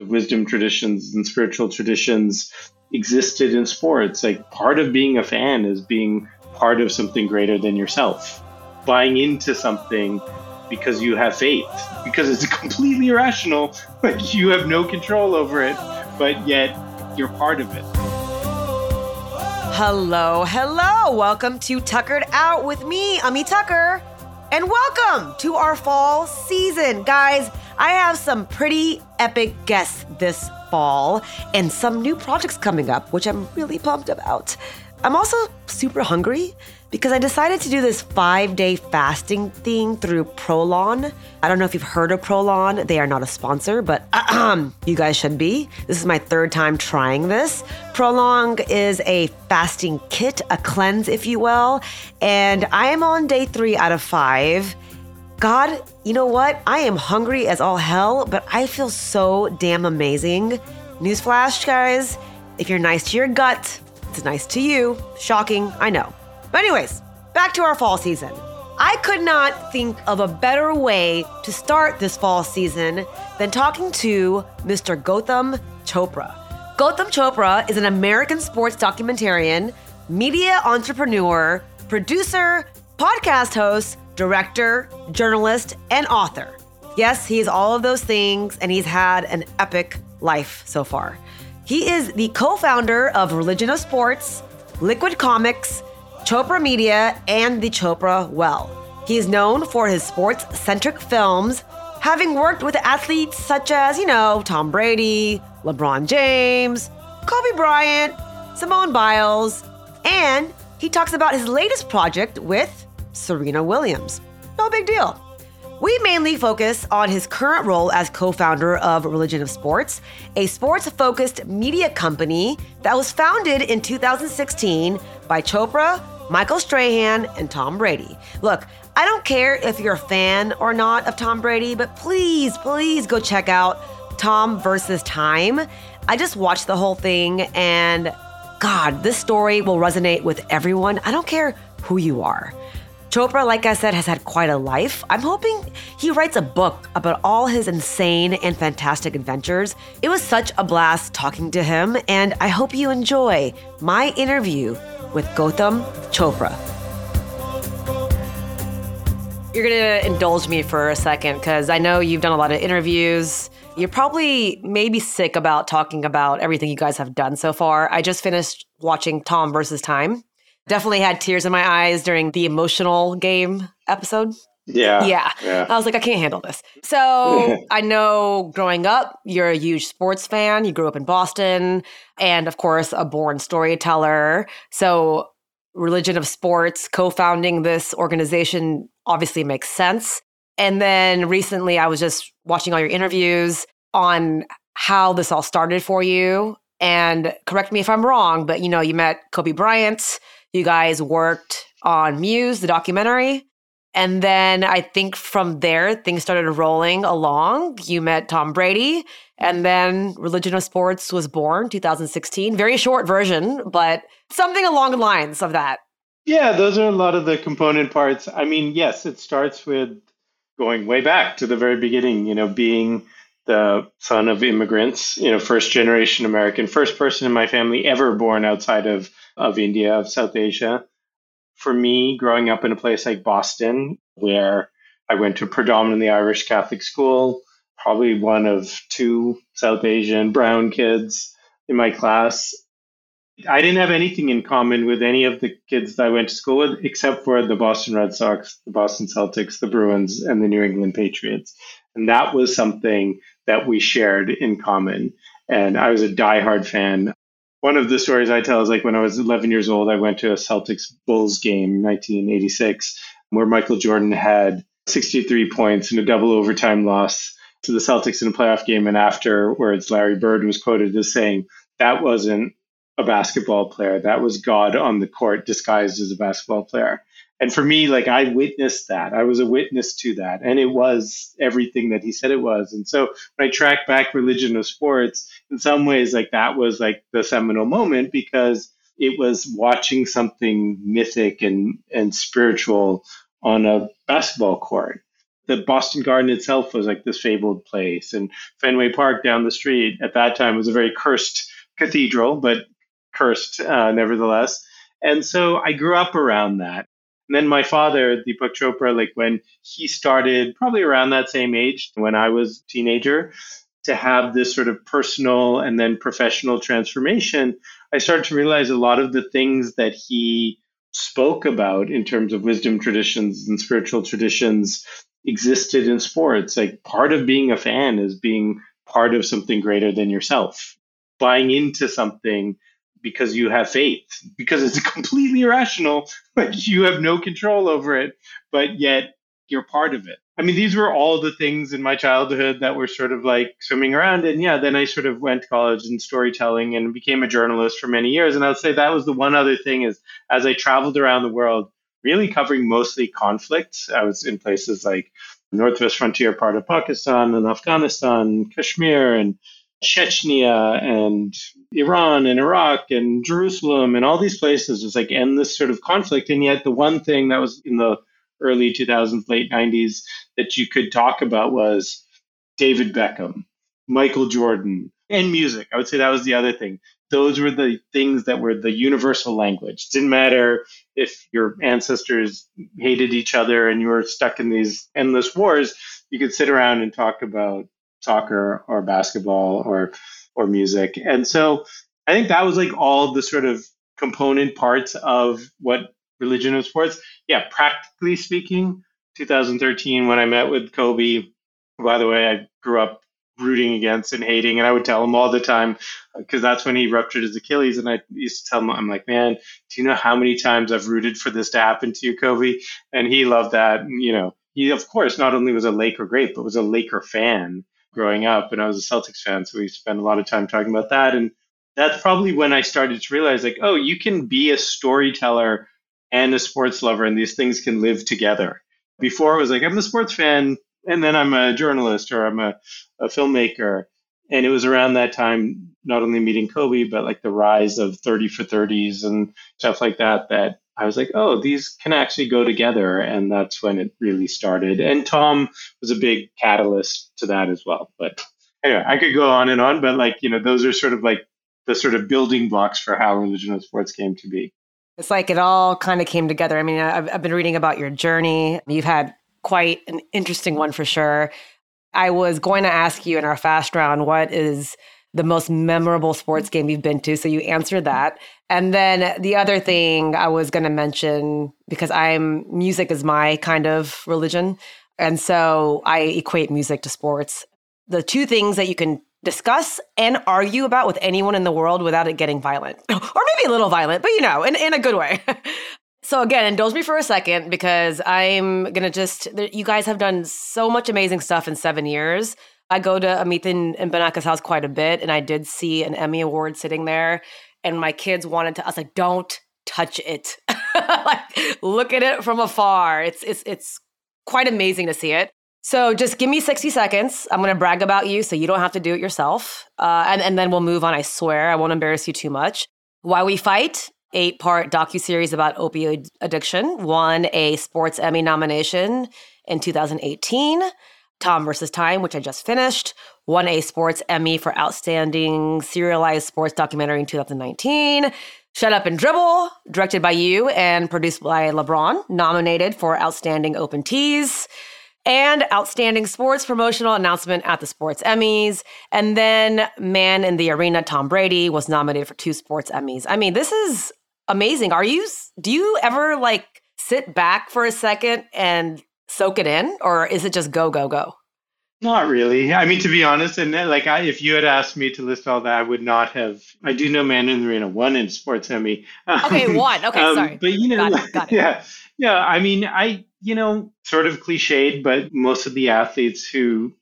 wisdom traditions and spiritual traditions existed in sports. Like part of being a fan is being part of something greater than yourself, buying into something because you have faith, because it's completely irrational. Like you have no control over it, but yet you're part of it. Hello, hello. Welcome to Tuckered Out with me, Ami Tucker. And welcome to our fall season. Guys, I have some pretty epic guests this fall and some new projects coming up, which I'm really pumped about. I'm also super hungry because I decided to do this five day fasting thing through Prolon. I don't know if you've heard of Prolon. They are not a sponsor, but you guys should be. This is my third time trying this. Prolon is a fasting kit, a cleanse, if you will. And I am on day three out of five. God, you know what? I am hungry as all hell, but I feel so damn amazing. Newsflash, guys if you're nice to your gut, it's nice to you. Shocking, I know. But, anyways, back to our fall season. I could not think of a better way to start this fall season than talking to Mr. Gotham Chopra. Gotham Chopra is an American sports documentarian, media entrepreneur, producer, podcast host, director, journalist, and author. Yes, he is all of those things, and he's had an epic life so far. He is the co founder of Religion of Sports, Liquid Comics, Chopra Media, and the Chopra Well. He is known for his sports centric films, having worked with athletes such as, you know, Tom Brady, LeBron James, Kobe Bryant, Simone Biles, and he talks about his latest project with Serena Williams. No big deal. We mainly focus on his current role as co founder of Religion of Sports, a sports focused media company that was founded in 2016 by Chopra, Michael Strahan, and Tom Brady. Look, I don't care if you're a fan or not of Tom Brady, but please, please go check out Tom versus Time. I just watched the whole thing and God, this story will resonate with everyone. I don't care who you are. Chopra, like I said, has had quite a life. I'm hoping he writes a book about all his insane and fantastic adventures. It was such a blast talking to him, and I hope you enjoy my interview with Gotham Chopra. You're gonna indulge me for a second because I know you've done a lot of interviews. You're probably maybe sick about talking about everything you guys have done so far. I just finished watching Tom versus Time definitely had tears in my eyes during the emotional game episode. Yeah, yeah. Yeah. I was like, I can't handle this. So I know growing up, you're a huge sports fan. You grew up in Boston and, of course, a born storyteller. So, Religion of Sports, co founding this organization obviously makes sense. And then recently, I was just watching all your interviews on how this all started for you. And correct me if I'm wrong, but you know, you met Kobe Bryant you guys worked on Muse, the documentary. And then I think from there, things started rolling along. You met Tom Brady, and then Religion of Sports was born 2016. Very short version, but something along the lines of that. Yeah, those are a lot of the component parts. I mean, yes, it starts with going way back to the very beginning, you know, being the son of immigrants, you know, first generation American, first person in my family ever born outside of of India, of South Asia. For me, growing up in a place like Boston, where I went to a predominantly Irish Catholic school, probably one of two South Asian brown kids in my class. I didn't have anything in common with any of the kids that I went to school with, except for the Boston Red Sox, the Boston Celtics, the Bruins, and the New England Patriots. And that was something that we shared in common. And I was a diehard fan one of the stories I tell is like when I was 11 years old, I went to a Celtics Bulls game in 1986 where Michael Jordan had 63 points in a double overtime loss to the Celtics in a playoff game. And afterwards, Larry Bird was quoted as saying, That wasn't a basketball player. That was God on the court disguised as a basketball player and for me like i witnessed that. I was a witness to that. And it was everything that he said it was. And so when i track back religion of sports in some ways like that was like the seminal moment because it was watching something mythic and and spiritual on a basketball court. The Boston Garden itself was like this fabled place, and Fenway Park down the street at that time was a very cursed cathedral, but cursed uh, nevertheless. And so I grew up around that. And then my father, Deepak Chopra, like when he started, probably around that same age when I was a teenager, to have this sort of personal and then professional transformation, I started to realize a lot of the things that he spoke about in terms of wisdom traditions and spiritual traditions existed in sports. Like part of being a fan is being part of something greater than yourself, buying into something because you have faith, because it's completely irrational, like you have no control over it, but yet you're part of it. I mean, these were all the things in my childhood that were sort of like swimming around. And yeah, then I sort of went to college in storytelling and became a journalist for many years. And I would say that was the one other thing is as I traveled around the world, really covering mostly conflicts. I was in places like northwest frontier part of Pakistan and Afghanistan, Kashmir and Chechnya and Iran and Iraq and Jerusalem and all these places. It's like end this sort of conflict. And yet the one thing that was in the early 2000s, late 90s that you could talk about was David Beckham, Michael Jordan, and music. I would say that was the other thing. Those were the things that were the universal language. It didn't matter if your ancestors hated each other and you were stuck in these endless wars, you could sit around and talk about soccer or basketball or or music. And so I think that was like all the sort of component parts of what religion and sports. Yeah, practically speaking, 2013 when I met with Kobe. By the way, I grew up rooting against and hating, and I would tell him all the time because that's when he ruptured his Achilles. And I used to tell him, I'm like, man, do you know how many times I've rooted for this to happen to you, Kobe? And he loved that. You know, he of course not only was a Laker great, but was a Laker fan growing up, and I was a Celtics fan, so we spent a lot of time talking about that. And that's probably when I started to realize, like, oh, you can be a storyteller and a sports lover, and these things can live together. Before it was like, I'm a sports fan, and then I'm a journalist or I'm a, a filmmaker. And it was around that time, not only meeting Kobe, but like the rise of 30 for 30s and stuff like that, that I was like, oh, these can actually go together. And that's when it really started. And Tom was a big catalyst to that as well. But anyway, I could go on and on, but like, you know, those are sort of like the sort of building blocks for how religion of sports came to be. It's like it all kind of came together. I mean, I've, I've been reading about your journey. You've had quite an interesting one for sure. I was going to ask you in our fast round, what is the most memorable sports mm-hmm. game you've been to? So you answered that. And then the other thing I was going to mention, because I'm music is my kind of religion. And so I equate music to sports. The two things that you can discuss and argue about with anyone in the world without it getting violent or maybe a little violent but you know in, in a good way so again indulge me for a second because i'm gonna just you guys have done so much amazing stuff in seven years i go to amit and, and banaka's house quite a bit and i did see an emmy award sitting there and my kids wanted to i was like don't touch it like look at it from afar it's it's it's quite amazing to see it so just give me 60 seconds. I'm going to brag about you so you don't have to do it yourself. Uh, and, and then we'll move on. I swear I won't embarrass you too much. Why We Fight, eight part docu-series about opioid addiction, won a Sports Emmy nomination in 2018. Tom versus Time, which I just finished, won a Sports Emmy for Outstanding Serialized Sports Documentary in 2019. Shut Up and Dribble, directed by you and produced by LeBron, nominated for Outstanding Open Tease and Outstanding Sports Promotional Announcement at the Sports Emmys. And then Man in the Arena, Tom Brady, was nominated for two Sports Emmys. I mean, this is amazing. Are you, do you ever like sit back for a second and soak it in, or is it just go, go, go? Not really. I mean, to be honest, and like, I, if you had asked me to list all that, I would not have. I do know Man in the Arena one in Sports Emmy. Okay, one. Okay, um, sorry. But you know, got it, got it. yeah, yeah. I mean, I you know, sort of cliched, but most of the athletes who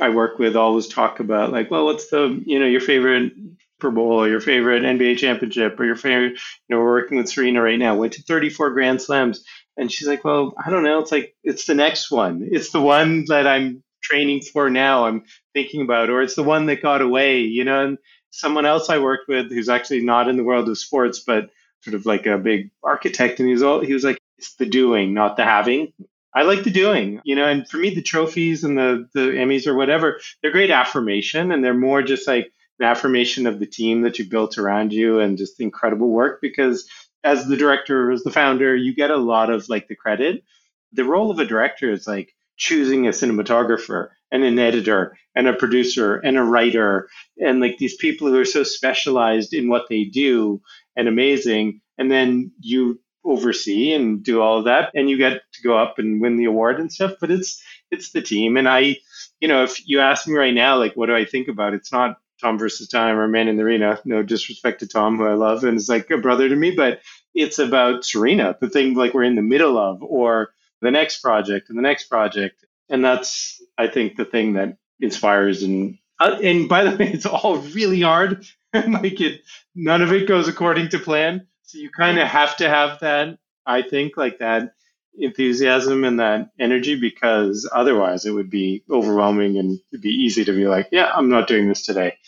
I work with always talk about like, well, what's the, you know, your favorite Super Bowl or your favorite NBA championship or your favorite, you know, we're working with Serena right now, went to 34 Grand Slams. And she's like, well, I don't know. It's like, it's the next one. It's the one that I'm training for now. I'm thinking about, or it's the one that got away, you know, and someone else I worked with who's actually not in the world of sports, but sort of like a big architect. And he was all, he was like, it's the doing, not the having. I like the doing, you know, and for me, the trophies and the, the Emmys or whatever, they're great affirmation and they're more just like an affirmation of the team that you built around you and just incredible work because as the director, as the founder, you get a lot of like the credit. The role of a director is like choosing a cinematographer and an editor and a producer and a writer and like these people who are so specialized in what they do and amazing. And then you oversee and do all of that and you get to go up and win the award and stuff but it's it's the team and i you know if you ask me right now like what do i think about it's not tom versus time or man in the arena no disrespect to tom who i love and is like a brother to me but it's about serena the thing like we're in the middle of or the next project and the next project. And that's i think the thing that inspires and uh, and by the way it's all really hard. Like it none of it goes according to plan. So you kind of have to have that, I think, like that enthusiasm and that energy because otherwise it would be overwhelming and it'd be easy to be like, yeah, I'm not doing this today.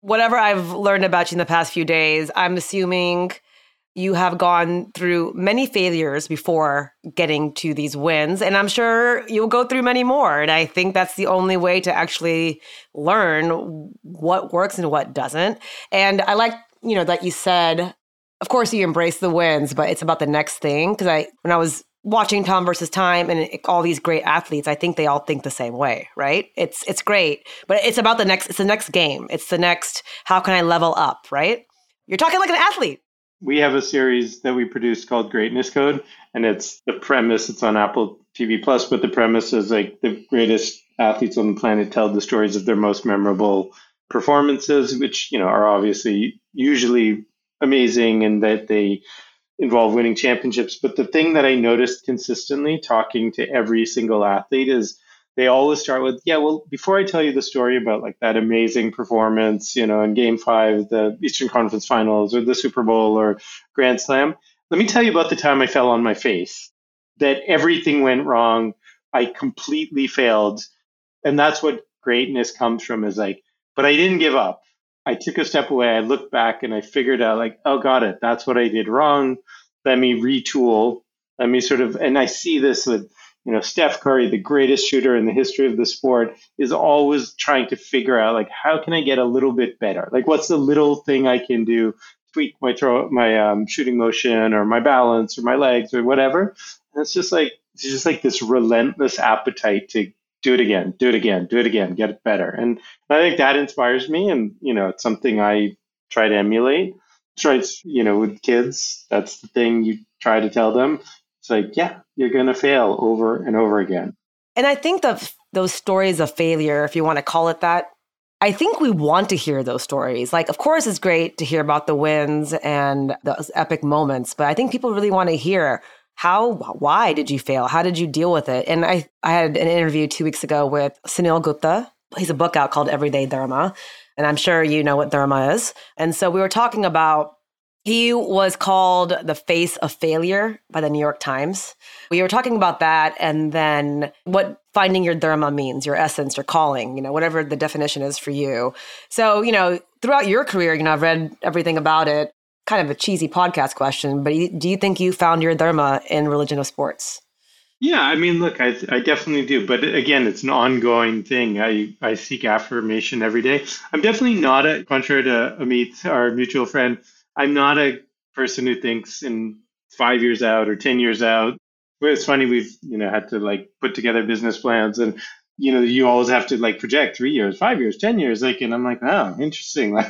Whatever I've learned about you in the past few days, I'm assuming you have gone through many failures before getting to these wins and i'm sure you'll go through many more and i think that's the only way to actually learn what works and what doesn't and i like you know that you said of course you embrace the wins, but it's about the next thing. Because I, when I was watching Tom versus Time and all these great athletes, I think they all think the same way, right? It's it's great, but it's about the next. It's the next game. It's the next. How can I level up? Right? You're talking like an athlete. We have a series that we produce called Greatness Code, and it's the premise. It's on Apple TV Plus, but the premise is like the greatest athletes on the planet tell the stories of their most memorable performances, which you know are obviously usually amazing and that they involve winning championships. But the thing that I noticed consistently talking to every single athlete is they always start with, yeah, well, before I tell you the story about like that amazing performance, you know, in game five, the Eastern Conference finals or the Super Bowl or Grand Slam, let me tell you about the time I fell on my face, that everything went wrong. I completely failed. And that's what greatness comes from is like, but I didn't give up. I took a step away. I looked back and I figured out, like, oh, got it. That's what I did wrong. Let me retool. Let me sort of, and I see this with, you know, Steph Curry, the greatest shooter in the history of the sport, is always trying to figure out, like, how can I get a little bit better? Like, what's the little thing I can do? Tweak my throw, my um, shooting motion, or my balance, or my legs, or whatever. And it's just like it's just like this relentless appetite to do it again, do it again, do it again, get it better. And I think that inspires me. And, you know, it's something I try to emulate. Try, you know, with kids, that's the thing you try to tell them. It's like, yeah, you're going to fail over and over again. And I think that those stories of failure, if you want to call it that, I think we want to hear those stories. Like, of course, it's great to hear about the wins and those epic moments, but I think people really want to hear how why did you fail how did you deal with it and i i had an interview two weeks ago with suneel gupta he's a book out called everyday dharma and i'm sure you know what dharma is and so we were talking about he was called the face of failure by the new york times we were talking about that and then what finding your dharma means your essence your calling you know whatever the definition is for you so you know throughout your career you know i've read everything about it kind of a cheesy podcast question, but do you think you found your dharma in religion of sports? Yeah, I mean, look, I, I definitely do. But again, it's an ongoing thing. I, I seek affirmation every day. I'm definitely not a, contrary to Amit, our mutual friend, I'm not a person who thinks in five years out or 10 years out. It's funny, we've, you know, had to like put together business plans and, you know, you always have to like project three years, five years, 10 years. Like, and I'm like, oh, interesting. Like,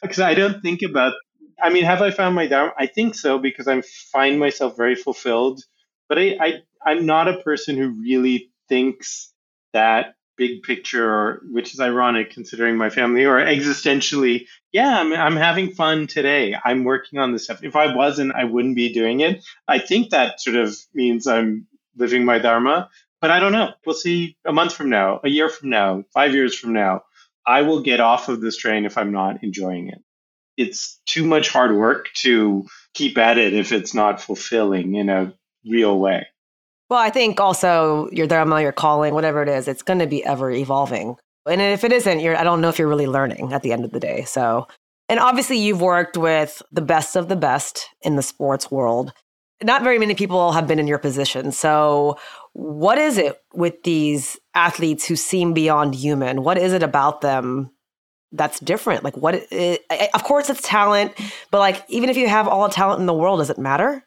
because I don't think about I mean, have I found my dharma? I think so because I find myself very fulfilled. But I, I I'm not a person who really thinks that big picture, which is ironic considering my family, or existentially. Yeah, I'm I'm having fun today. I'm working on this stuff. If I wasn't, I wouldn't be doing it. I think that sort of means I'm living my dharma. But I don't know. We'll see a month from now, a year from now, five years from now. I will get off of this train if I'm not enjoying it it's too much hard work to keep at it if it's not fulfilling in a real way. Well, I think also your dharma, your calling, whatever it is, it's going to be ever evolving. And if it isn't, you're, I don't know if you're really learning at the end of the day. So, and obviously you've worked with the best of the best in the sports world. Not very many people have been in your position. So, What is it with these athletes who seem beyond human? What is it about them that's different? Like, what? It, of course, it's talent, but like, even if you have all the talent in the world, does it matter?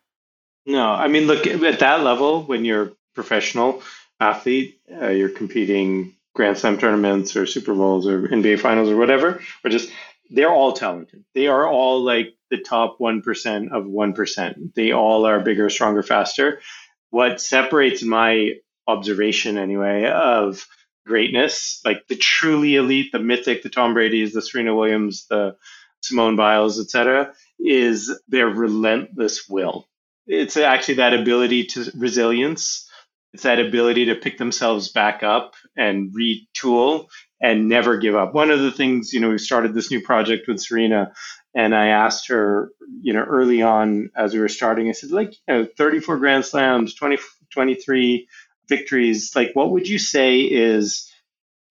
No, I mean, look at that level when you're professional athlete, uh, you're competing Grand Slam tournaments or Super Bowls or NBA finals or whatever, or just they're all talented. They are all like the top 1% of 1%. They all are bigger, stronger, faster. What separates my observation, anyway, of greatness, like the truly elite, the mythic, the Tom Brady's, the Serena Williams, the Simone Biles, etc., is their relentless will. It's actually that ability to resilience. It's that ability to pick themselves back up and retool and never give up. One of the things, you know, we started this new project with Serena, and I asked her, you know, early on as we were starting, I said, like, you know, 34 Grand Slams, 20, 23 victories, like, what would you say is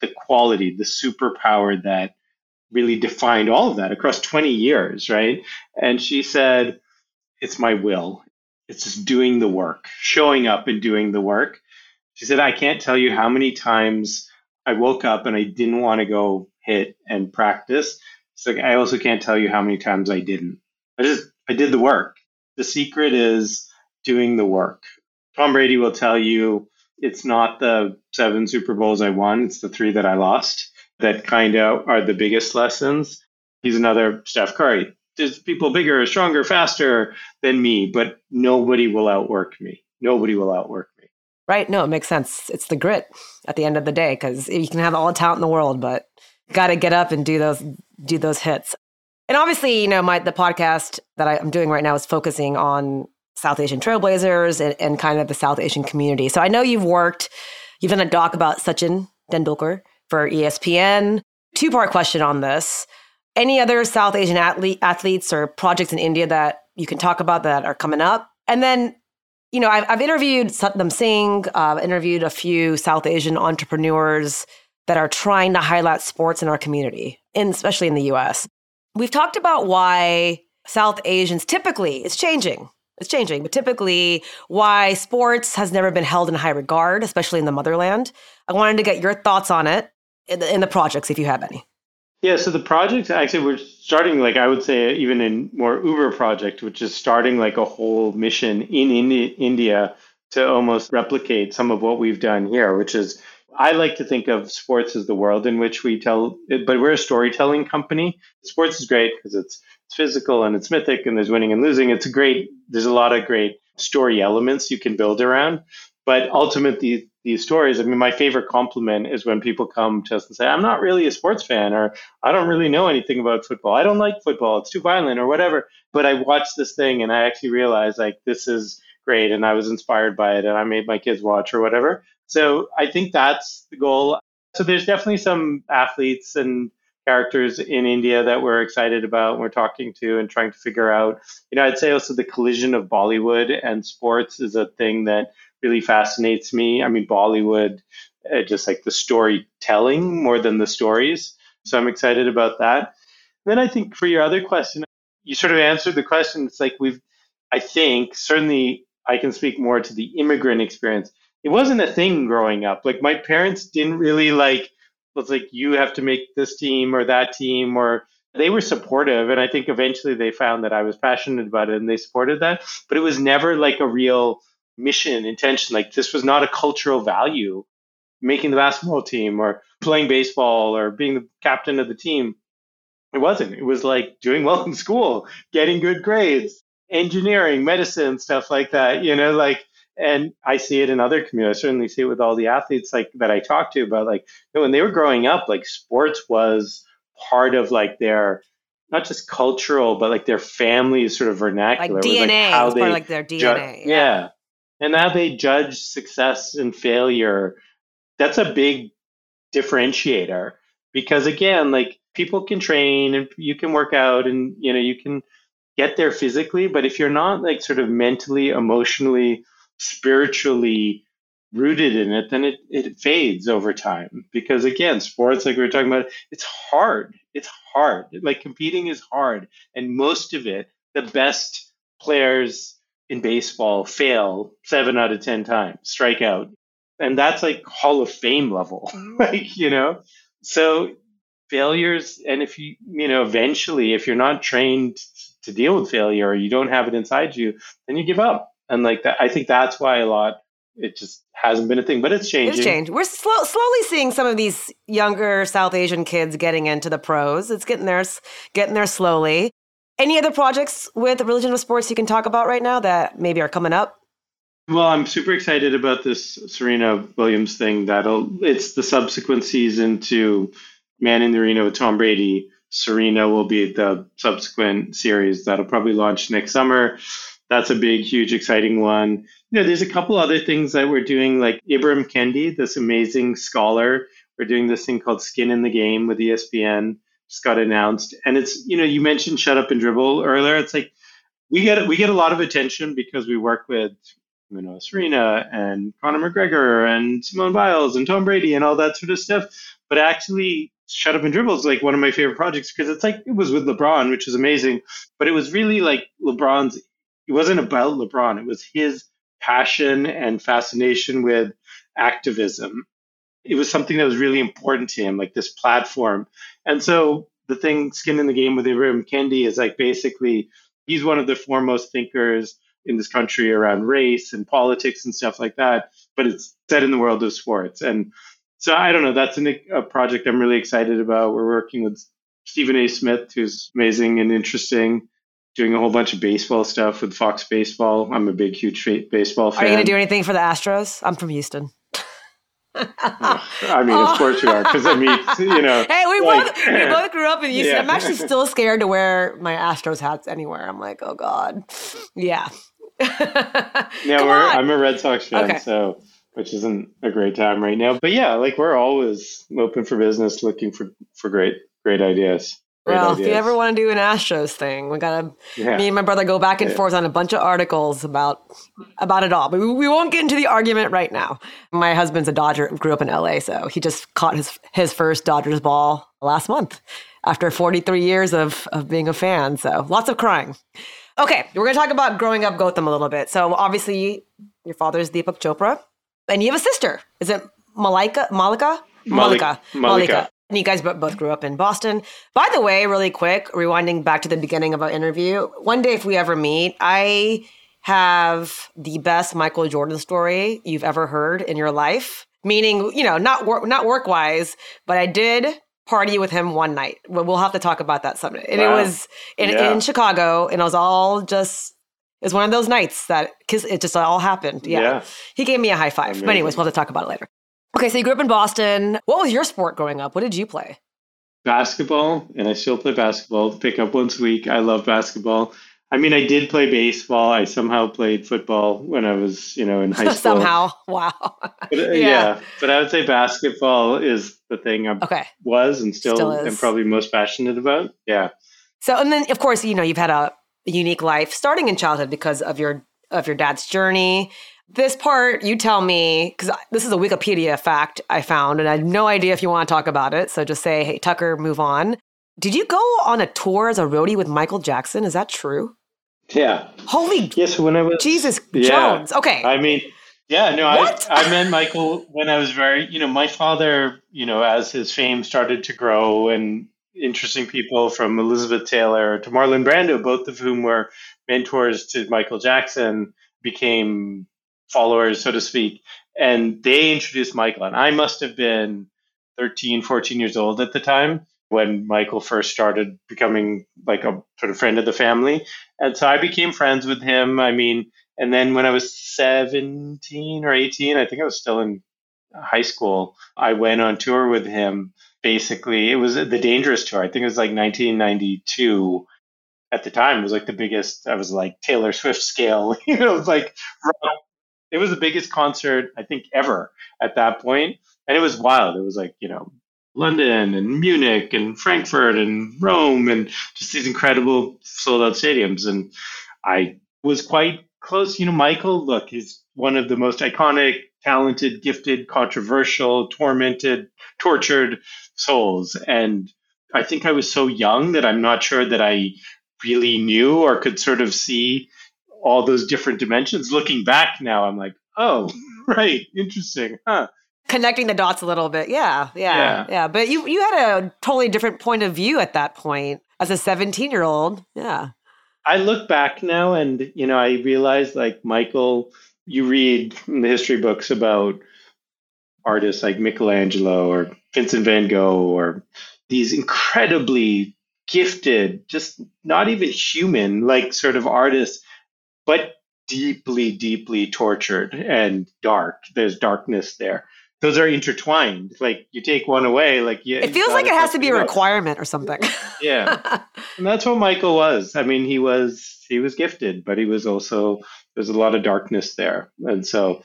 the quality, the superpower that really defined all of that across 20 years, right? And she said, it's my will. It's just doing the work, showing up and doing the work. She said, I can't tell you how many times I woke up and I didn't want to go hit and practice. It's like I also can't tell you how many times I didn't. I just I did the work. The secret is doing the work. Tom Brady will tell you it's not the seven Super Bowls I won, it's the three that I lost that kind of are the biggest lessons. He's another Steph Curry. There's people bigger, stronger, faster than me, but nobody will outwork me. Nobody will outwork me. Right. No, it makes sense. It's the grit at the end of the day because you can have all the talent in the world, but got to get up and do those do those hits. And obviously, you know, my the podcast that I, am doing right now is focusing on South Asian trailblazers and, and kind of the South Asian community. So I know you've worked, you've done a doc about Sachin Tendulkar for ESPN. Two part question on this. Any other South Asian athlete, athletes or projects in India that you can talk about that are coming up? And then you know, I've, I've interviewed Satnam Singh, uh, interviewed a few South Asian entrepreneurs that are trying to highlight sports in our community, especially in the US. We've talked about why South Asians typically, it's changing, it's changing, but typically why sports has never been held in high regard, especially in the motherland. I wanted to get your thoughts on it in the, in the projects, if you have any. Yeah, so the project actually we're starting like I would say even in more Uber project, which is starting like a whole mission in Indi- India to almost replicate some of what we've done here, which is I like to think of sports as the world in which we tell, but we're a storytelling company. Sports is great because it's, it's physical and it's mythic and there's winning and losing. It's a great, there's a lot of great story elements you can build around. But ultimately, these stories. I mean, my favorite compliment is when people come to us and say, I'm not really a sports fan, or I don't really know anything about football. I don't like football. It's too violent, or whatever. But I watched this thing and I actually realized, like, this is great. And I was inspired by it and I made my kids watch, or whatever. So I think that's the goal. So there's definitely some athletes and characters in India that we're excited about and we're talking to and trying to figure out. You know, I'd say also the collision of Bollywood and sports is a thing that really fascinates me. I mean, Bollywood, uh, just like the storytelling more than the stories. So I'm excited about that. then I think for your other question, you sort of answered the question. It's like we've, I think, certainly I can speak more to the immigrant experience. It wasn't a thing growing up. Like my parents didn't really like, it was like, you have to make this team or that team or they were supportive and i think eventually they found that i was passionate about it and they supported that but it was never like a real mission, intention. Like this was not a cultural value, making the basketball team or playing baseball or being the captain of the team. It wasn't. It was like doing well in school, getting good grades, engineering, medicine, stuff like that. You know, like, and I see it in other communities. I certainly see it with all the athletes like that I talk to about like you know, when they were growing up, like sports was part of like their not just cultural, but like their family sort of vernacular. Like DNA, like how they, like their DNA. Ju- yeah. yeah and how they judge success and failure. That's a big differentiator because again like people can train and you can work out and you know you can get there physically. But if you're not like sort of mentally emotionally spiritually rooted in it then it, it fades over time. Because again sports like we were talking about it's hard. It's hard. Like competing is hard. And most of it the best players in baseball fail seven out of 10 times, strike out. And that's like Hall of Fame level, mm-hmm. like, you know? So failures, and if you, you know, eventually, if you're not trained to deal with failure or you don't have it inside you, then you give up. And like that, I think that's why a lot it just hasn't been a thing, but it's changing. It's changed. We're slow, slowly seeing some of these younger South Asian kids getting into the pros. It's getting there, getting there slowly. Any other projects with religion of sports you can talk about right now that maybe are coming up? Well, I'm super excited about this Serena Williams thing. That'll it's the subsequent season to Man in the Arena with Tom Brady. Serena will be the subsequent series that'll probably launch next summer. That's a big, huge, exciting one. You know, there's a couple other things that we're doing, like Ibram Kendi, this amazing scholar. We're doing this thing called Skin in the Game with ESPN. Just got announced, and it's you know you mentioned Shut Up and Dribble earlier. It's like we get we get a lot of attention because we work with you know Serena and Conor McGregor and Simone Biles and Tom Brady and all that sort of stuff. But actually, Shut Up and Dribble is like one of my favorite projects because it's like it was with LeBron, which is amazing, but it was really like LeBron's. It wasn't about LeBron. It was his passion and fascination with activism. It was something that was really important to him, like this platform. And so the thing, skin in the game with Ibram Kendi, is like basically he's one of the foremost thinkers in this country around race and politics and stuff like that. But it's set in the world of sports. And so I don't know. That's an, a project I'm really excited about. We're working with Stephen A. Smith, who's amazing and interesting doing a whole bunch of baseball stuff with Fox Baseball. I'm a big, huge baseball fan. Are you going to do anything for the Astros? I'm from Houston. I mean, of oh. course you are, because I mean, you know. Hey, we like, both we both grew up in Houston. Yeah. I'm actually still scared to wear my Astros hats anywhere. I'm like, oh god, yeah. yeah. I'm a Red Sox fan, okay. so which isn't a great time right now. But yeah, like we're always open for business, looking for for great great ideas. Well, ideas. if you ever want to do an Astros thing, we gotta yeah. me and my brother go back and yeah. forth on a bunch of articles about about it all. But we, we won't get into the argument right now. My husband's a Dodger, grew up in LA, so he just caught his his first Dodgers ball last month after 43 years of of being a fan. So lots of crying. Okay, we're gonna talk about growing up Gotham a little bit. So obviously, your father is Deepak Chopra, and you have a sister. Is it Mallika? Mallika? Mallika. Mallika. Mallika. And you guys both grew up in Boston. By the way, really quick, rewinding back to the beginning of our interview, one day if we ever meet, I have the best Michael Jordan story you've ever heard in your life. Meaning, you know, not work, not work wise, but I did party with him one night. We'll have to talk about that someday. And wow. it was in, yeah. in Chicago, and it was all just it was one of those nights that cause it just all happened. Yeah. yeah. He gave me a high five. Amazing. But anyways, we'll have to talk about it later. Okay, so you grew up in Boston. What was your sport growing up? What did you play? Basketball, and I still play basketball. Pick up once a week. I love basketball. I mean, I did play baseball. I somehow played football when I was, you know, in high school. somehow, wow. But, uh, yeah. yeah. but I would say basketball is the thing I okay. was and still, still am probably most passionate about. Yeah. So, and then of course, you know, you've had a unique life starting in childhood because of your of your dad's journey this part, you tell me, because this is a Wikipedia fact I found, and I have no idea if you want to talk about it. So just say, hey, Tucker, move on. Did you go on a tour as a roadie with Michael Jackson? Is that true? Yeah. Holy. Yes, when I was. Jesus yeah. Jones. Okay. I mean, yeah, no, I, I met Michael when I was very, you know, my father, you know, as his fame started to grow and interesting people from Elizabeth Taylor to Marlon Brando, both of whom were mentors to Michael Jackson, became followers, so to speak. And they introduced Michael. And I must have been 13, 14 years old at the time when Michael first started becoming like a sort of friend of the family. And so I became friends with him. I mean, and then when I was 17 or 18, I think I was still in high school, I went on tour with him. Basically, it was the Dangerous Tour. I think it was like 1992 at the time. It was like the biggest, I was like Taylor Swift scale, you know, it was like it was the biggest concert I think ever at that point, and it was wild. It was like you know London and Munich and Frankfurt and Rome and just these incredible sold out stadiums. And I was quite close. You know, Michael, look, he's one of the most iconic, talented, gifted, controversial, tormented, tortured souls. And I think I was so young that I'm not sure that I really knew or could sort of see all those different dimensions. Looking back now, I'm like, oh, right. Interesting. Huh. Connecting the dots a little bit. Yeah, yeah, yeah, yeah. But you you had a totally different point of view at that point as a 17 year old. Yeah. I look back now and, you know, I realize like Michael, you read in the history books about artists like Michelangelo or Vincent van Gogh or these incredibly gifted, just not even human, like sort of artists, but deeply, deeply tortured and dark. There's darkness there. Those are intertwined. Like you take one away, like yeah. It feels like it has to be a requirement or something. yeah, and that's what Michael was. I mean, he was he was gifted, but he was also there's a lot of darkness there, and so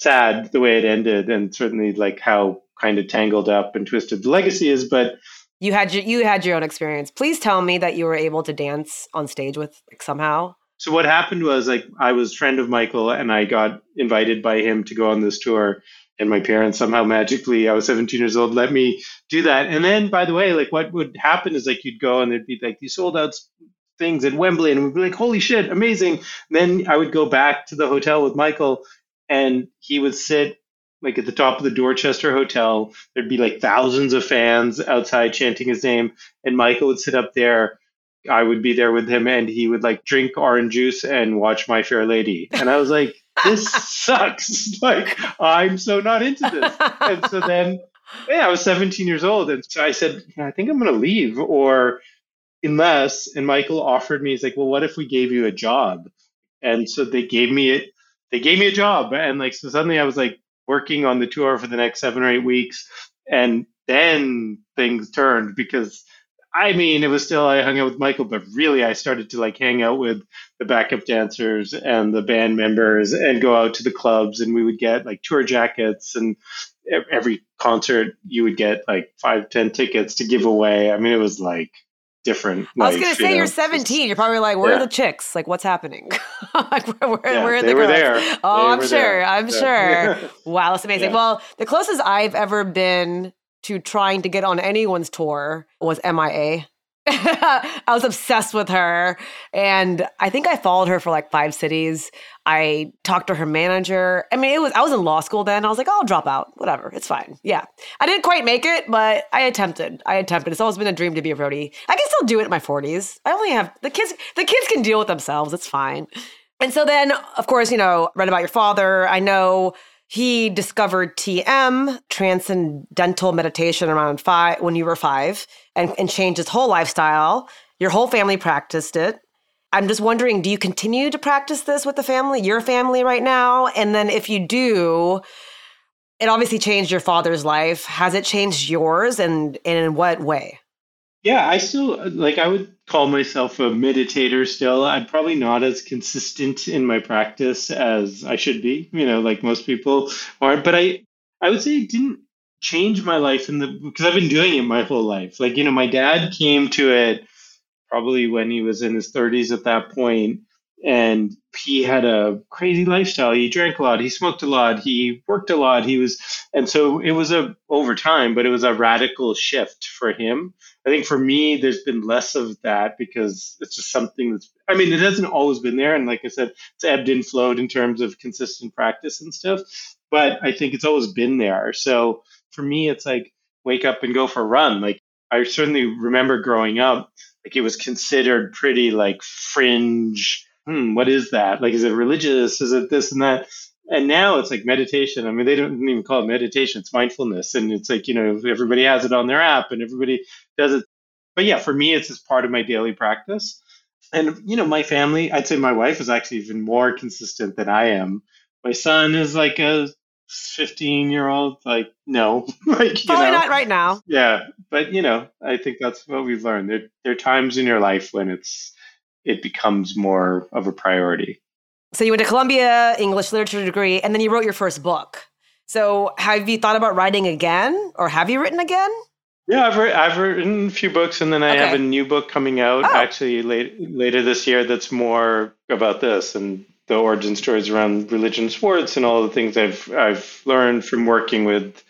sad the way it ended, and certainly like how kind of tangled up and twisted the legacy is. But you had your, you had your own experience. Please tell me that you were able to dance on stage with like, somehow. So what happened was like I was friend of Michael and I got invited by him to go on this tour and my parents somehow magically I was 17 years old let me do that. And then by the way, like what would happen is like you'd go and there'd be like these sold out things at Wembley and we'd be like holy shit, amazing. And then I would go back to the hotel with Michael and he would sit like at the top of the Dorchester Hotel. There'd be like thousands of fans outside chanting his name, and Michael would sit up there. I would be there with him, and he would like drink orange juice and watch My Fair Lady. And I was like, this sucks. Like, I'm so not into this. And so then, yeah, I was 17 years old. And so I said, I think I'm going to leave, or unless, and Michael offered me, he's like, well, what if we gave you a job? And so they gave me it. They gave me a job. And like, so suddenly I was like, working on the tour for the next seven or eight weeks. And then things turned because I mean, it was still I hung out with Michael, but really I started to like hang out with the backup dancers and the band members and go out to the clubs and we would get like tour jackets and every concert you would get like five, ten tickets to give away. I mean, it was like different. I was going to say you are 17. You're probably like, where yeah. are the chicks? Like, what's happening? like, where, where, yeah, where are they the were girls? there. Oh, they I'm sure. there. I'm yeah. sure. wow, that's amazing. Well, the closest I've ever been to trying to get on anyone's tour was MIA. I was obsessed with her. And I think I followed her for like five cities. I talked to her manager. I mean, it was I was in law school then. I was like, oh, I'll drop out. Whatever. It's fine. Yeah. I didn't quite make it, but I attempted. I attempted. It's always been a dream to be a roadie. I can still do it in my 40s. I only have the kids, the kids can deal with themselves. It's fine. And so then, of course, you know, read about your father. I know he discovered TM, transcendental meditation, around five when you were five, and, and changed his whole lifestyle. Your whole family practiced it. I'm just wondering, do you continue to practice this with the family, your family right now? And then if you do, it obviously changed your father's life. Has it changed yours and, and in what way? Yeah, I still like I would call myself a meditator still. I'm probably not as consistent in my practice as I should be, you know, like most people are, but I I would say it didn't change my life in the because I've been doing it my whole life. Like, you know, my dad came to it probably when he was in his 30s at that point and he had a crazy lifestyle. He drank a lot, he smoked a lot, he worked a lot. He was, and so it was a over time, but it was a radical shift for him. I think for me, there's been less of that because it's just something that's. I mean, it hasn't always been there, and like I said, it's ebbed and flowed in terms of consistent practice and stuff. But I think it's always been there. So for me, it's like wake up and go for a run. Like I certainly remember growing up, like it was considered pretty like fringe hmm, what is that? Like, is it religious? Is it this and that? And now it's like meditation. I mean, they don't even call it meditation; it's mindfulness, and it's like you know everybody has it on their app, and everybody does it. But yeah, for me, it's just part of my daily practice. And you know, my family, I'd say my wife is actually even more consistent than I am. My son is like a 15 year old like no like probably know. not right now yeah but you know i think that's what we've learned there, there are times in your life when it's it becomes more of a priority. So you went to Columbia English literature degree, and then you wrote your first book. So have you thought about writing again, or have you written again? Yeah, I've, re- I've written a few books, and then I okay. have a new book coming out oh. actually late, later this year that's more about this and the origin stories around religion, sports, and all the things I've I've learned from working with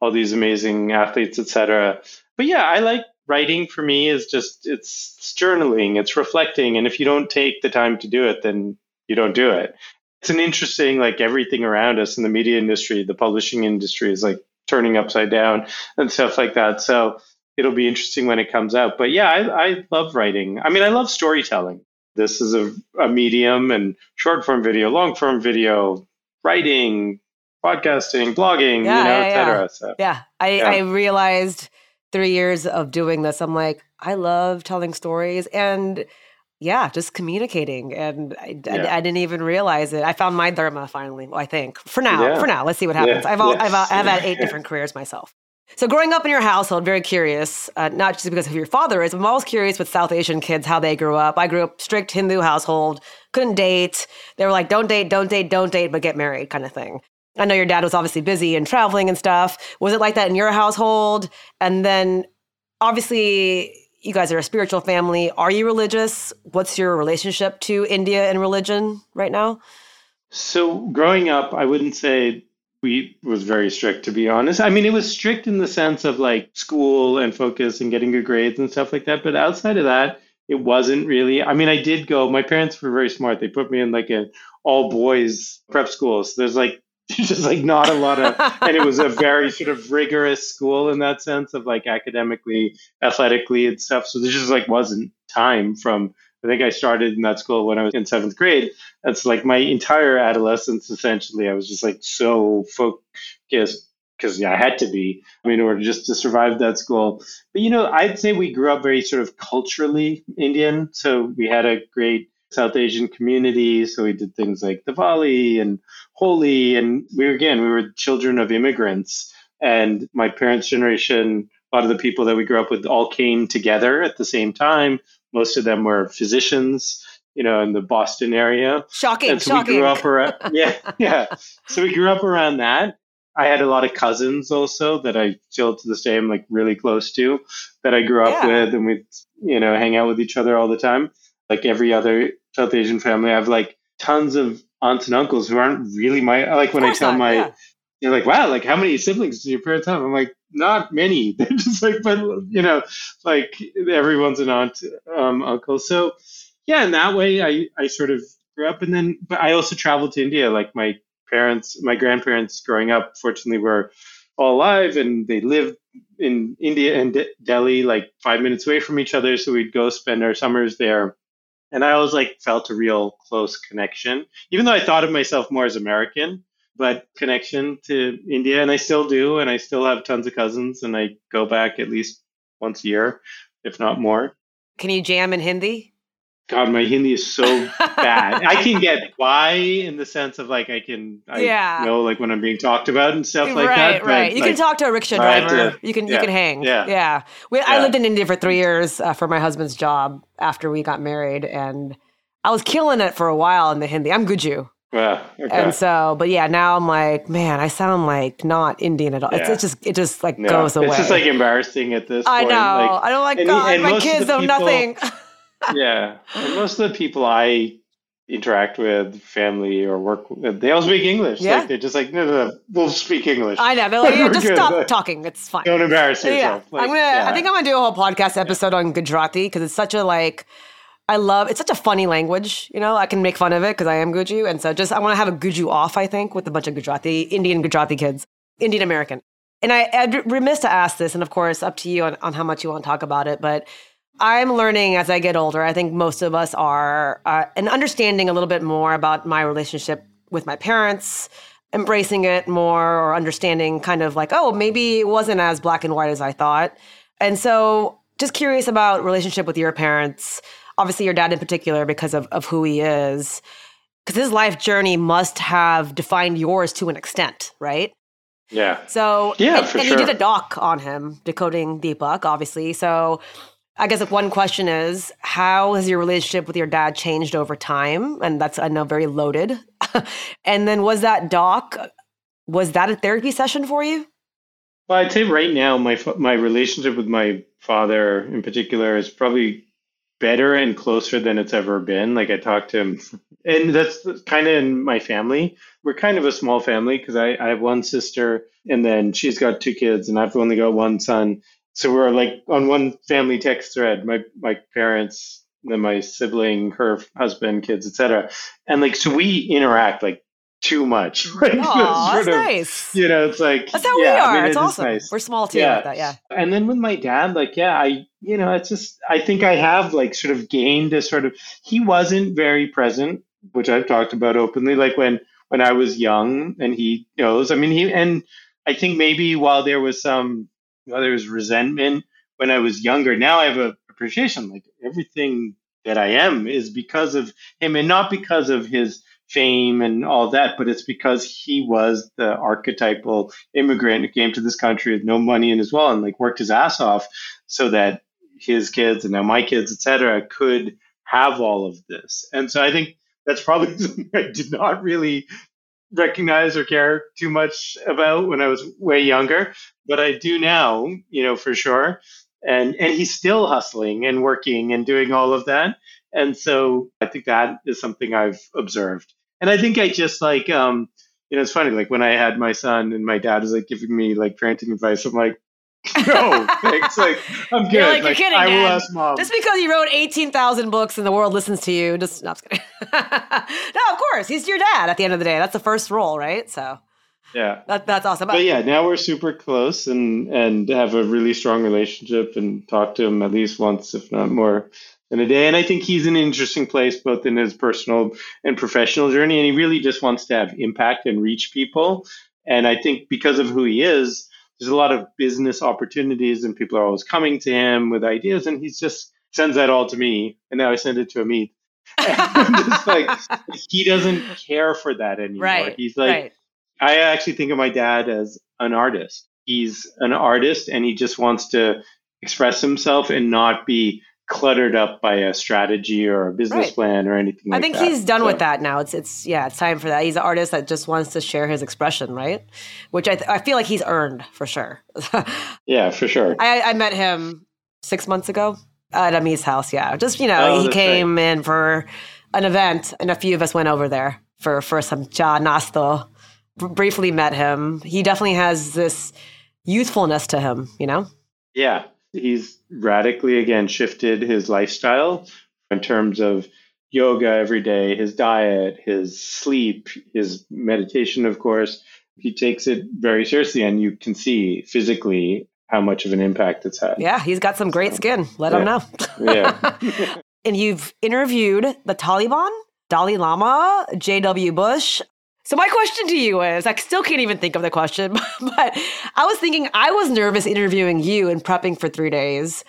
all these amazing athletes, etc. But yeah, I like writing for me is just it's, it's journaling, it's reflecting, and if you don't take the time to do it, then you don't do it. it's an interesting like everything around us in the media industry, the publishing industry is like turning upside down and stuff like that. So it'll be interesting when it comes out. But yeah, I, I love writing. I mean, I love storytelling. This is a, a medium and short form video, long form video, writing, podcasting, blogging, yeah, you know, yeah, et cetera. Yeah, so, yeah. I, yeah. I realized three years of doing this, I'm like, I love telling stories and yeah, just communicating. And I, yeah. I, I, didn't even realize it. I found my dharma finally, I think. For now, yeah. for now, let's see what happens. I've, all, yes. I've, I've had eight different careers myself. So, growing up in your household, very curious, uh, not just because of who your father is, I'm always curious with South Asian kids how they grew up. I grew up strict Hindu household, couldn't date. They were like, don't date, don't date, don't date, but get married kind of thing. I know your dad was obviously busy and traveling and stuff. Was it like that in your household? And then, obviously, you guys are a spiritual family. Are you religious? What's your relationship to India and religion right now? So, growing up, I wouldn't say we was very strict to be honest. I mean, it was strict in the sense of like school and focus and getting good grades and stuff like that. But outside of that, it wasn't really. I mean, I did go. My parents were very smart. They put me in like an all boys prep school. So there's like just like not a lot of, and it was a very sort of rigorous school in that sense of like academically, athletically and stuff. So there just like wasn't time from I think I started in that school when I was in seventh grade. That's like my entire adolescence, essentially. I was just like so focused because yeah, I had to be I mean, in order just to survive that school. But you know, I'd say we grew up very sort of culturally Indian. So we had a great South Asian community. So we did things like Diwali and Holi. And we were, again, we were children of immigrants. And my parents' generation, a lot of the people that we grew up with all came together at the same time. Most of them were physicians, you know, in the Boston area. Shocking. And so shocking. we grew up around, yeah, yeah. So we grew up around that. I had a lot of cousins also that I still to this day am like really close to that I grew up yeah. with and we, you know, hang out with each other all the time. Like every other South Asian family, I have like tons of aunts and uncles who aren't really my, like when I tell not, my, yeah. you're like, wow, like how many siblings do your parents have? I'm like, not many. They're just like, but you know, like everyone's an aunt, um, uncle. So yeah, in that way, I I sort of grew up, and then but I also traveled to India. Like my parents, my grandparents, growing up, fortunately, were all alive, and they lived in India and De- Delhi, like five minutes away from each other. So we'd go spend our summers there. And I always like felt a real close connection, even though I thought of myself more as American but connection to India, and I still do, and I still have tons of cousins, and I go back at least once a year, if not more. Can you jam in Hindi? God, my Hindi is so bad. I can get by in the sense of like I can, I yeah. know like when I'm being talked about and stuff like right, that. Right, right. You like, can talk to a rickshaw driver. To, you can, yeah, you can hang. Yeah, yeah. We, yeah. I lived in India for three years uh, for my husband's job after we got married, and I was killing it for a while in the Hindi. I'm Guju. Yeah. Okay. And so, but yeah, now I'm like, man, I sound like not Indian at all. Yeah. It's, it's, just, it just like goes away. It's just like embarrassing at this I point. I know. Like, I don't like, and, God, and my kids know nothing. yeah. And most of the people I interact with, family or work with, they all speak English. Yeah. Like they're just like, no, no, no, we'll speak English. I know. They're like, yeah, just stop talking. It's fine. Don't embarrass yourself. Yeah. Like, I'm gonna, yeah. I think I'm gonna do a whole podcast episode on Gujarati because it's such a like, I love it's such a funny language. You know, I can make fun of it because I am Guju, and so just I want to have a Guju off. I think with a bunch of Gujarati, Indian Gujarati kids, Indian American. And I, I'm remiss to ask this, and of course, up to you on, on how much you want to talk about it. But I'm learning as I get older. I think most of us are, uh, and understanding a little bit more about my relationship with my parents, embracing it more, or understanding kind of like, oh, maybe it wasn't as black and white as I thought. And so, just curious about relationship with your parents obviously your dad in particular because of, of who he is because his life journey must have defined yours to an extent right yeah so yeah and, and sure. you did a doc on him decoding deepak obviously so i guess like one question is how has your relationship with your dad changed over time and that's i know very loaded and then was that doc was that a therapy session for you well i'd say right now my my relationship with my father in particular is probably better and closer than it's ever been. Like I talked to him, and that's kind of in my family. We're kind of a small family because I, I have one sister and then she's got two kids, and I've only got one son. So we're like on one family text thread. My my parents then my sibling, her husband, kids, etc. And like so we interact like too much. Right? Aww, that's of, nice. You know, it's like that's how yeah, we are. I mean, it's it awesome. Nice. We're small too. Yeah. That, yeah. And then with my dad, like, yeah, I, you know, it's just I think I have like sort of gained a sort of. He wasn't very present, which I've talked about openly. Like when when I was young, and he knows. I mean, he and I think maybe while there was some, there was resentment when I was younger, now I have a appreciation. Like everything that I am is because of him, and not because of his fame and all that, but it's because he was the archetypal immigrant who came to this country with no money in as well and like worked his ass off so that his kids and now my kids, etc., could have all of this. And so I think that's probably something I did not really recognize or care too much about when I was way younger, but I do now, you know, for sure. And and he's still hustling and working and doing all of that. And so I think that is something I've observed. And I think I just like, um, you know, it's funny. Like when I had my son and my dad was like giving me like parenting advice, I'm like, no, thanks. Like I'm good. You're like, like you're kidding, I will Dad. ask mom. Just because you wrote eighteen thousand books and the world listens to you, just no, I'm just kidding. no, of course, he's your dad. At the end of the day, that's the first role, right? So yeah, that, that's awesome. But yeah, now we're super close and and have a really strong relationship and talk to him at least once, if not more, in a day. And I think he's in an interesting place both in his personal and professional journey. And he really just wants to have impact and reach people. And I think because of who he is, there's a lot of business opportunities and people are always coming to him with ideas. And he just sends that all to me. And now I send it to Amit. just like he doesn't care for that anymore. Right, he's like, right. I actually think of my dad as an artist. He's an artist and he just wants to express himself and not be cluttered up by a strategy or a business right. plan or anything like that. I think that. he's done so. with that now. It's it's yeah, it's time for that. He's an artist that just wants to share his expression, right? Which I th- I feel like he's earned for sure. yeah, for sure. I I met him 6 months ago at Amit's house, yeah. Just, you know, oh, he came right. in for an event and a few of us went over there for for some cha nasto. B- briefly met him. He definitely has this youthfulness to him, you know? Yeah, he's radically again shifted his lifestyle in terms of yoga every day, his diet, his sleep, his meditation, of course. He takes it very seriously, and you can see physically how much of an impact it's had. Yeah, he's got some great skin. Let yeah. him know. yeah. and you've interviewed the Taliban, Dalai Lama, J.W. Bush, so my question to you is, I still can't even think of the question, but I was thinking I was nervous interviewing you and prepping for three days.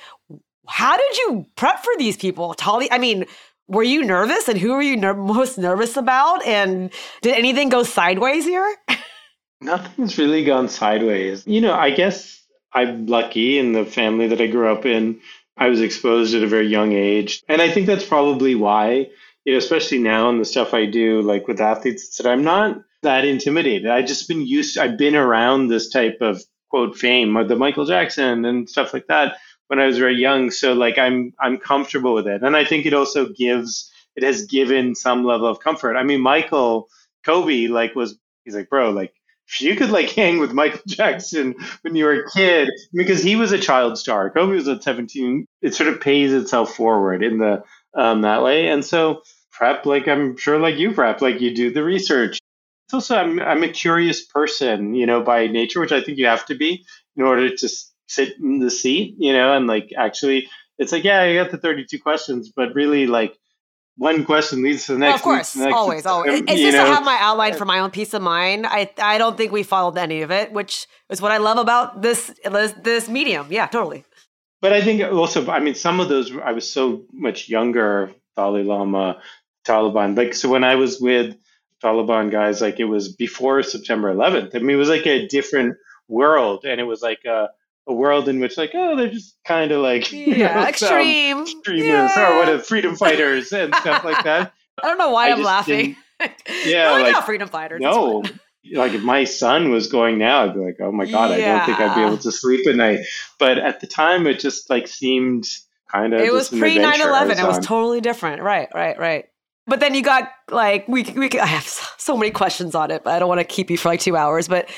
How did you prep for these people? Tali, I mean, were you nervous and who were you ner- most nervous about? And did anything go sideways here? Nothing's really gone sideways. You know, I guess I'm lucky in the family that I grew up in. I was exposed at a very young age. And I think that's probably why you know, especially now in the stuff I do, like with athletes, that I'm not that intimidated. I've just been used. I've been around this type of quote fame, the Michael Jackson and stuff like that when I was very young. So like I'm I'm comfortable with it, and I think it also gives it has given some level of comfort. I mean, Michael Kobe like was he's like, bro, like if you could like hang with Michael Jackson when you were a kid, because he was a child star. Kobe was at 17. It sort of pays itself forward in the um, that way. And so prep, like I'm sure, like you prep, like you do the research. It's also I'm I'm a curious person, you know, by nature, which I think you have to be in order to sit in the seat, you know, and like actually, it's like yeah, I got the 32 questions, but really like one question leads to the next. Well, of course, next, always, always. It's just know. to have my outline for my own peace of mind. I I don't think we followed any of it, which is what I love about this this medium. Yeah, totally. But I think also, I mean, some of those I was so much younger, Dalai Lama, Taliban. Like, so when I was with Taliban guys, like it was before September 11th. I mean, it was like a different world, and it was like a, a world in which, like, oh, they're just kind of like, yeah, you know, extreme, extremists yeah. or what, uh, freedom fighters and stuff like that. I don't know why I am laughing. Yeah, like, like freedom fighters. No, like if my son was going now, I'd be like, oh my god, yeah. I don't think I'd be able to sleep at night. But at the time, it just like seemed kind of. It was pre 9-11. It was totally different. Right, right, right. But then you got like we we I have so many questions on it, but I don't want to keep you for like two hours. But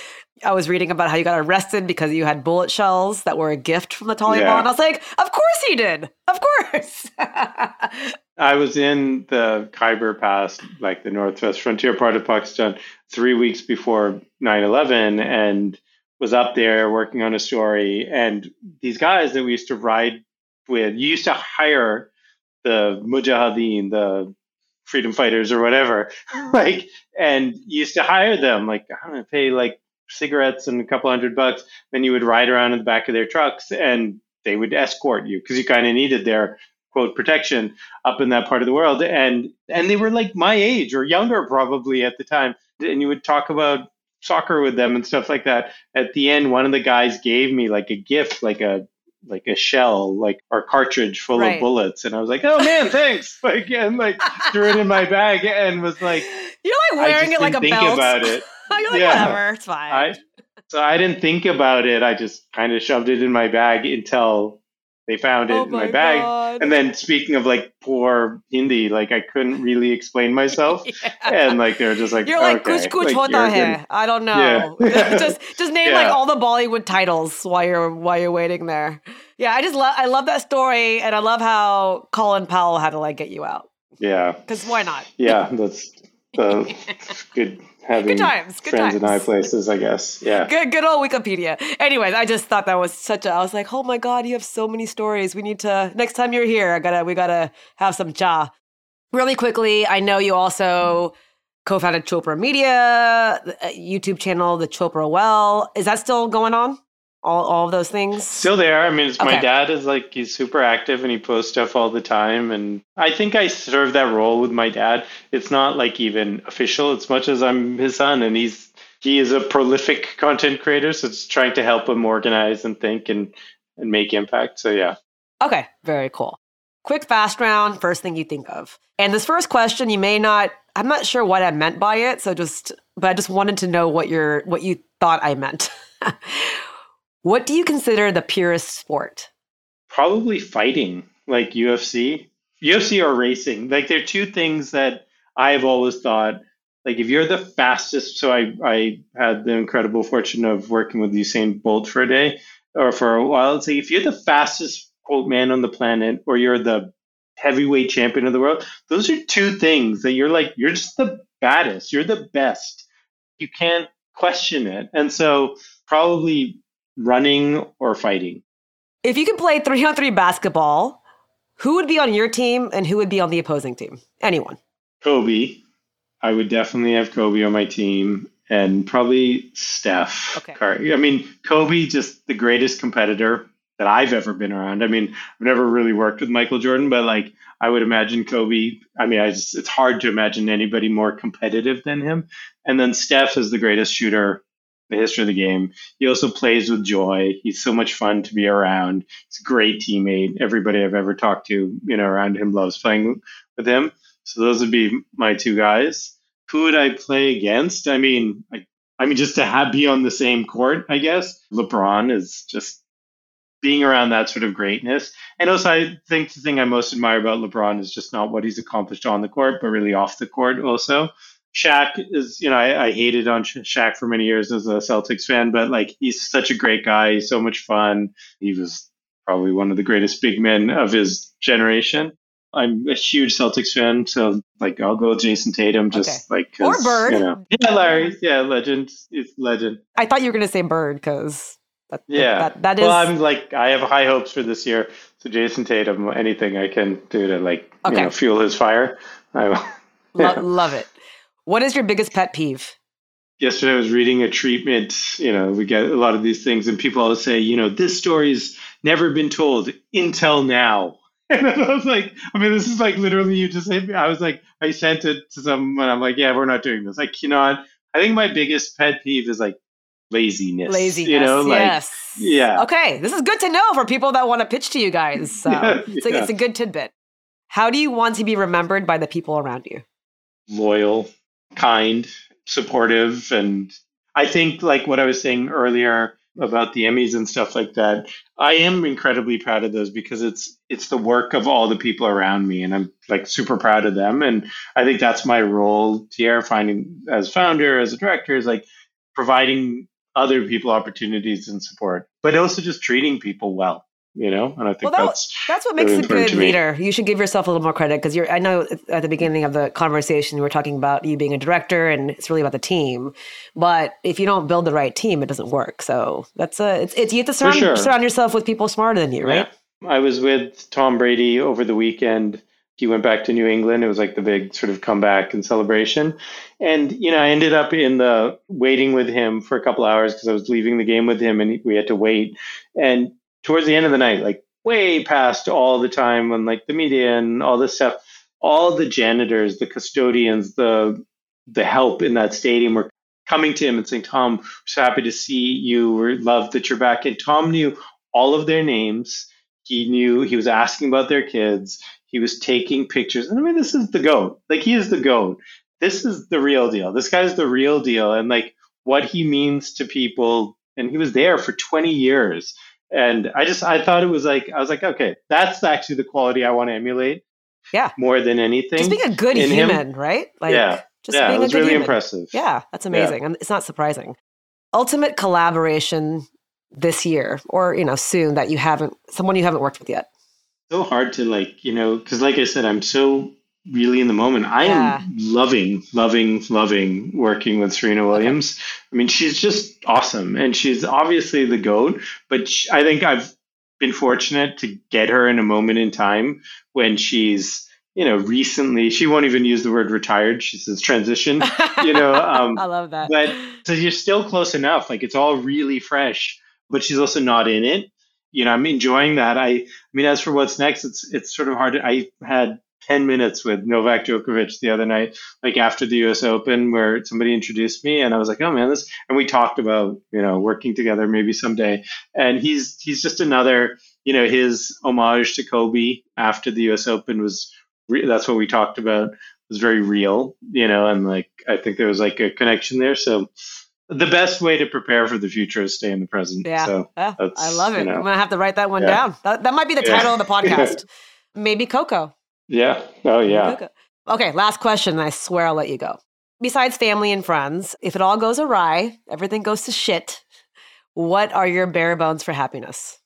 I was reading about how you got arrested because you had bullet shells that were a gift from the Taliban. Yeah. I was like, of course he did. Of course. I was in the Khyber Pass, like the northwest frontier part of Pakistan, three weeks before 9 11 and was up there working on a story. And these guys that we used to ride with, you used to hire the Mujahideen, the freedom fighters or whatever, like, and you used to hire them, like, I'm pay like cigarettes and a couple hundred bucks. Then you would ride around in the back of their trucks and they would escort you because you kind of needed their quote protection up in that part of the world and and they were like my age or younger probably at the time and you would talk about soccer with them and stuff like that at the end one of the guys gave me like a gift like a like a shell like or cartridge full Right. of bullets and i was like oh man thanks like and like threw it in my bag and was like You're like wearing it like a didn't think belt. about it You're like, Yeah. whatever, it's fine. I so I didn't think about it. I just kind of shoved it in my bag until they found it oh in my, bag. God. And then speaking of like poor Hindi, like I couldn't really explain myself. Yeah. And like they were just like, You're like okay. kuch kuch like, hota hai. I don't know. Yeah. just just name like all the Bollywood titles while you're while you're waiting there. Yeah, I just love I love that story and I love how Colin Powell had to like get you out. Yeah. Because why not? Yeah. That's uh, good having times, good friends in high times. places, I guess. Yeah. Good good old Wikipedia. Anyways, I just thought that was such a I was like, oh my god, you have so many stories. We need to next time you're here, I gotta we gotta have some cha. Really quickly, I know you also co-founded Chopra Media, the, uh, YouTube channel, the Chopra Well. Is that still going on? All all of those things? Still there. I mean, it's, my dad is like he's super active and he posts stuff all the time. And I think I serve that role with my dad. It's not like even official as much as I'm his son, and he's he is a prolific content creator. So it's trying to help him organize and think and and make impact. So yeah, Okay, very cool. Quick fast round, first thing you think of. And this first question, you may not I'm not sure what I meant by it, so just but I just wanted to know what your what you thought I meant. what do you consider the purest sport? probably fighting like UFC, UFC or racing. Like they're two things that I've always thought. Like if you're the fastest, so I I had the incredible fortune of working with Usain Bolt for a day or for a while. It's like if you're the fastest quote man on the planet, or you're the heavyweight champion of the world, those are two things that you're like you're just the baddest. You're the best. You can't question it. And so probably running or fighting. If you could play 3 on 3 basketball, who would be on your team and who would be on the opposing team? Anyone. Kobe. I would definitely have Kobe on my team and probably Steph Okay. Curry. I mean, Kobe, just the greatest competitor that I've ever been around. I mean, I've never really worked with Michael Jordan, but like I would imagine Kobe. I mean, I just, it's hard to imagine anybody more competitive than him. And then Steph is the greatest shooter the history of the game. He also plays with joy. He's so much fun to be around. He's a great teammate. Everybody I've ever talked to, you know, around him loves playing with him. So those would be my two guys. Who would I play against? I mean, I, I mean, just to have be on the same court, I guess. LeBron is just being around that sort of greatness. And also, I think the thing I most admire about LeBron is just not what he's accomplished on the court, but really off the court also. Shaq is, you know, I, I hated on Shaq for many years as a Celtics fan, but like he's such a great guy. He's so much fun. He was probably one of the greatest big men of his generation. I'm a huge Celtics fan, so like I'll go with Jayson Tatum, just like 'cause, Or Bird. You know. Yeah, Larry. Yeah, legend. It's legend. I thought you were going to say Bird because that, Yeah. that, that is. well, I'm like I have high hopes for this year. So Jayson Tatum, anything I can do to like Okay. you know fuel his fire, I will. lo- Yeah. love it. What is your biggest pet peeve? yesterday I was reading a treatment. You know, we get a lot of these things, and people always say, you know, this story's never been told until now. And I was like, I mean, this is like literally you just hit me. I was like, I sent it to someone. I'm like, yeah, we're not doing this. I cannot. I think my biggest pet peeve is like laziness. Laziness. You know, like yes. yeah. Okay, this is good to know for people that want to pitch to you guys. So Yeah, it's, like, yeah. it's a good tidbit. How do you want to be remembered by the people around you? loyal, kind, supportive, and I think like what I was saying earlier about the Emmys and stuff like that. I am incredibly proud of those because it's it's the work of all the people around me, and I'm like super proud of them. And I think that's my role here, finding as founder, as a director, is like providing other people opportunities and support, but also just treating people well you know? And i think well, that, that's that's what makes really a good leader. You should give yourself a little more credit because you're i know at the beginning of the conversation we were talking about you being a director and it's really about the team. But if you don't build the right team it doesn't work. So that's a it's, it's you have to surround, sure. surround yourself with people smarter than you right? Yeah. i was with tom brady over the weekend. He went back to new england. It was like the big sort of comeback and celebration. And you know i ended up in the waiting with him for a couple hours because i was leaving the game with him and we had to wait. And towards the end of the night, like way past all the time when like the media and all this stuff, all the janitors, the custodians, the the help in that stadium were coming to him and saying, Tom, we're so happy to see you. We love that you're back. And Tom knew all of their names. He knew he was asking about their kids. He was taking pictures. And I mean, this is the GOAT. Like he is the GOAT. This is the real deal. This guy's the real deal. And like what he means to people. And he was there for 20 years and I just I thought it was like I was like, okay, that's actually the quality I want to emulate. Yeah. More than anything. Just being a good human, him. right? Like yeah. just yeah, being it was really human. impressive. Yeah, that's amazing. Yeah. It's not surprising. Ultimate collaboration this year or you know soon that you haven't someone you haven't worked with yet. So hard to like, you know, because like I said, I'm so really in the moment. I yeah. am loving, loving, loving working with Serena Williams. Okay. I mean, she's just awesome, and she's obviously the goat. But she, I think I've been fortunate to get her in a moment in time when she's you know recently she won't even use the word retired she says transition you know um, i love that but so you're still close enough like it's all really fresh but she's also not in it you know i'm enjoying that i i mean as for what's next it's it's sort of hard to, i had 10 minutes with Novak Djokovic the other night, like after the US Open, where somebody introduced me and I was like, oh man, this, and we talked about, you know, working together maybe someday. And he's, he's just another, you know, his homage to Kobe after the US Open was, re- that's what we talked about, was very real, you know, and like, I think there was like a connection there. So, the best way to prepare for the future is stay in the present. Yeah. So ah, I love it. You know, I'm going to have to write that one yeah. down. That, that might be the title yeah. of the podcast. Maybe Coco. Yeah. Oh, yeah. Okay, last question. I swear I'll let you go. Besides family and friends, if it all goes awry, everything goes to shit, what are your bare bones for happiness?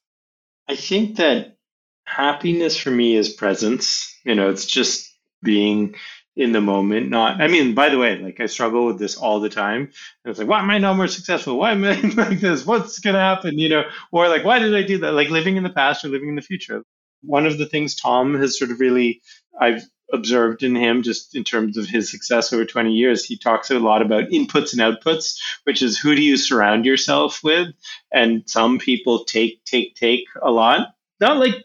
I think that happiness for me is presence. You know, it's just being in the moment. Not, I mean, by the way, like I struggle with this all the time. And it's like, why am I not more successful? Why am I like this? What's going to happen? You know, or like, why did I do that? Like living in the past or living in the future. One of the things Tom has sort of really, I've observed in him just in terms of his success over 20 years, he talks a lot about inputs and outputs, which is who do you surround yourself with? And some people take, take, take a lot. Not like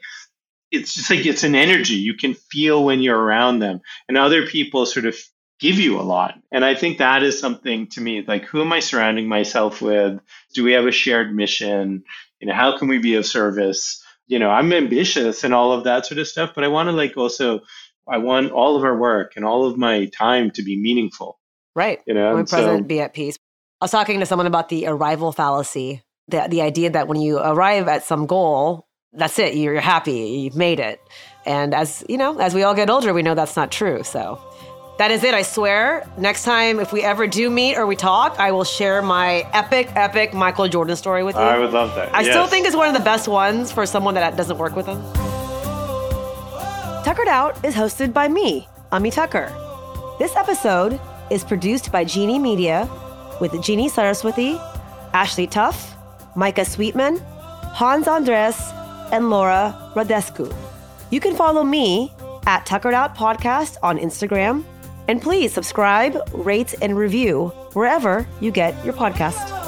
it's just like it's an energy you can feel when you're around them. And other people sort of give you a lot. And I think that is something to me like, who am I surrounding myself with? Do we have a shared mission? You know, how can we be of service? You know, I'm ambitious and all of that sort of stuff, but I want to like also, I want all of our work and all of my time to be meaningful. Right. You know, when present, so, be at peace. I was talking to someone about the arrival fallacy, the, the idea that when you arrive at some goal, that's it, you're happy, you've made it. And as you know, as we all get older, we know that's not true. So that is it, I swear. Next time, if we ever do meet or we talk, I will share my epic, epic Michael Jordan story with you. I would love that. I yes. still think it's one of the best ones for someone that doesn't work with him. Tuckered Out is hosted by me, Ami Tucker. This episode is produced by Genie Media with Jeannie Saraswati, Ashley Tuff, Micah Sweetman, Hans Andres, and Laura Radescu. You can follow me at Tuckered Out Podcast on Instagram and please subscribe, rate, and review wherever you get your podcast.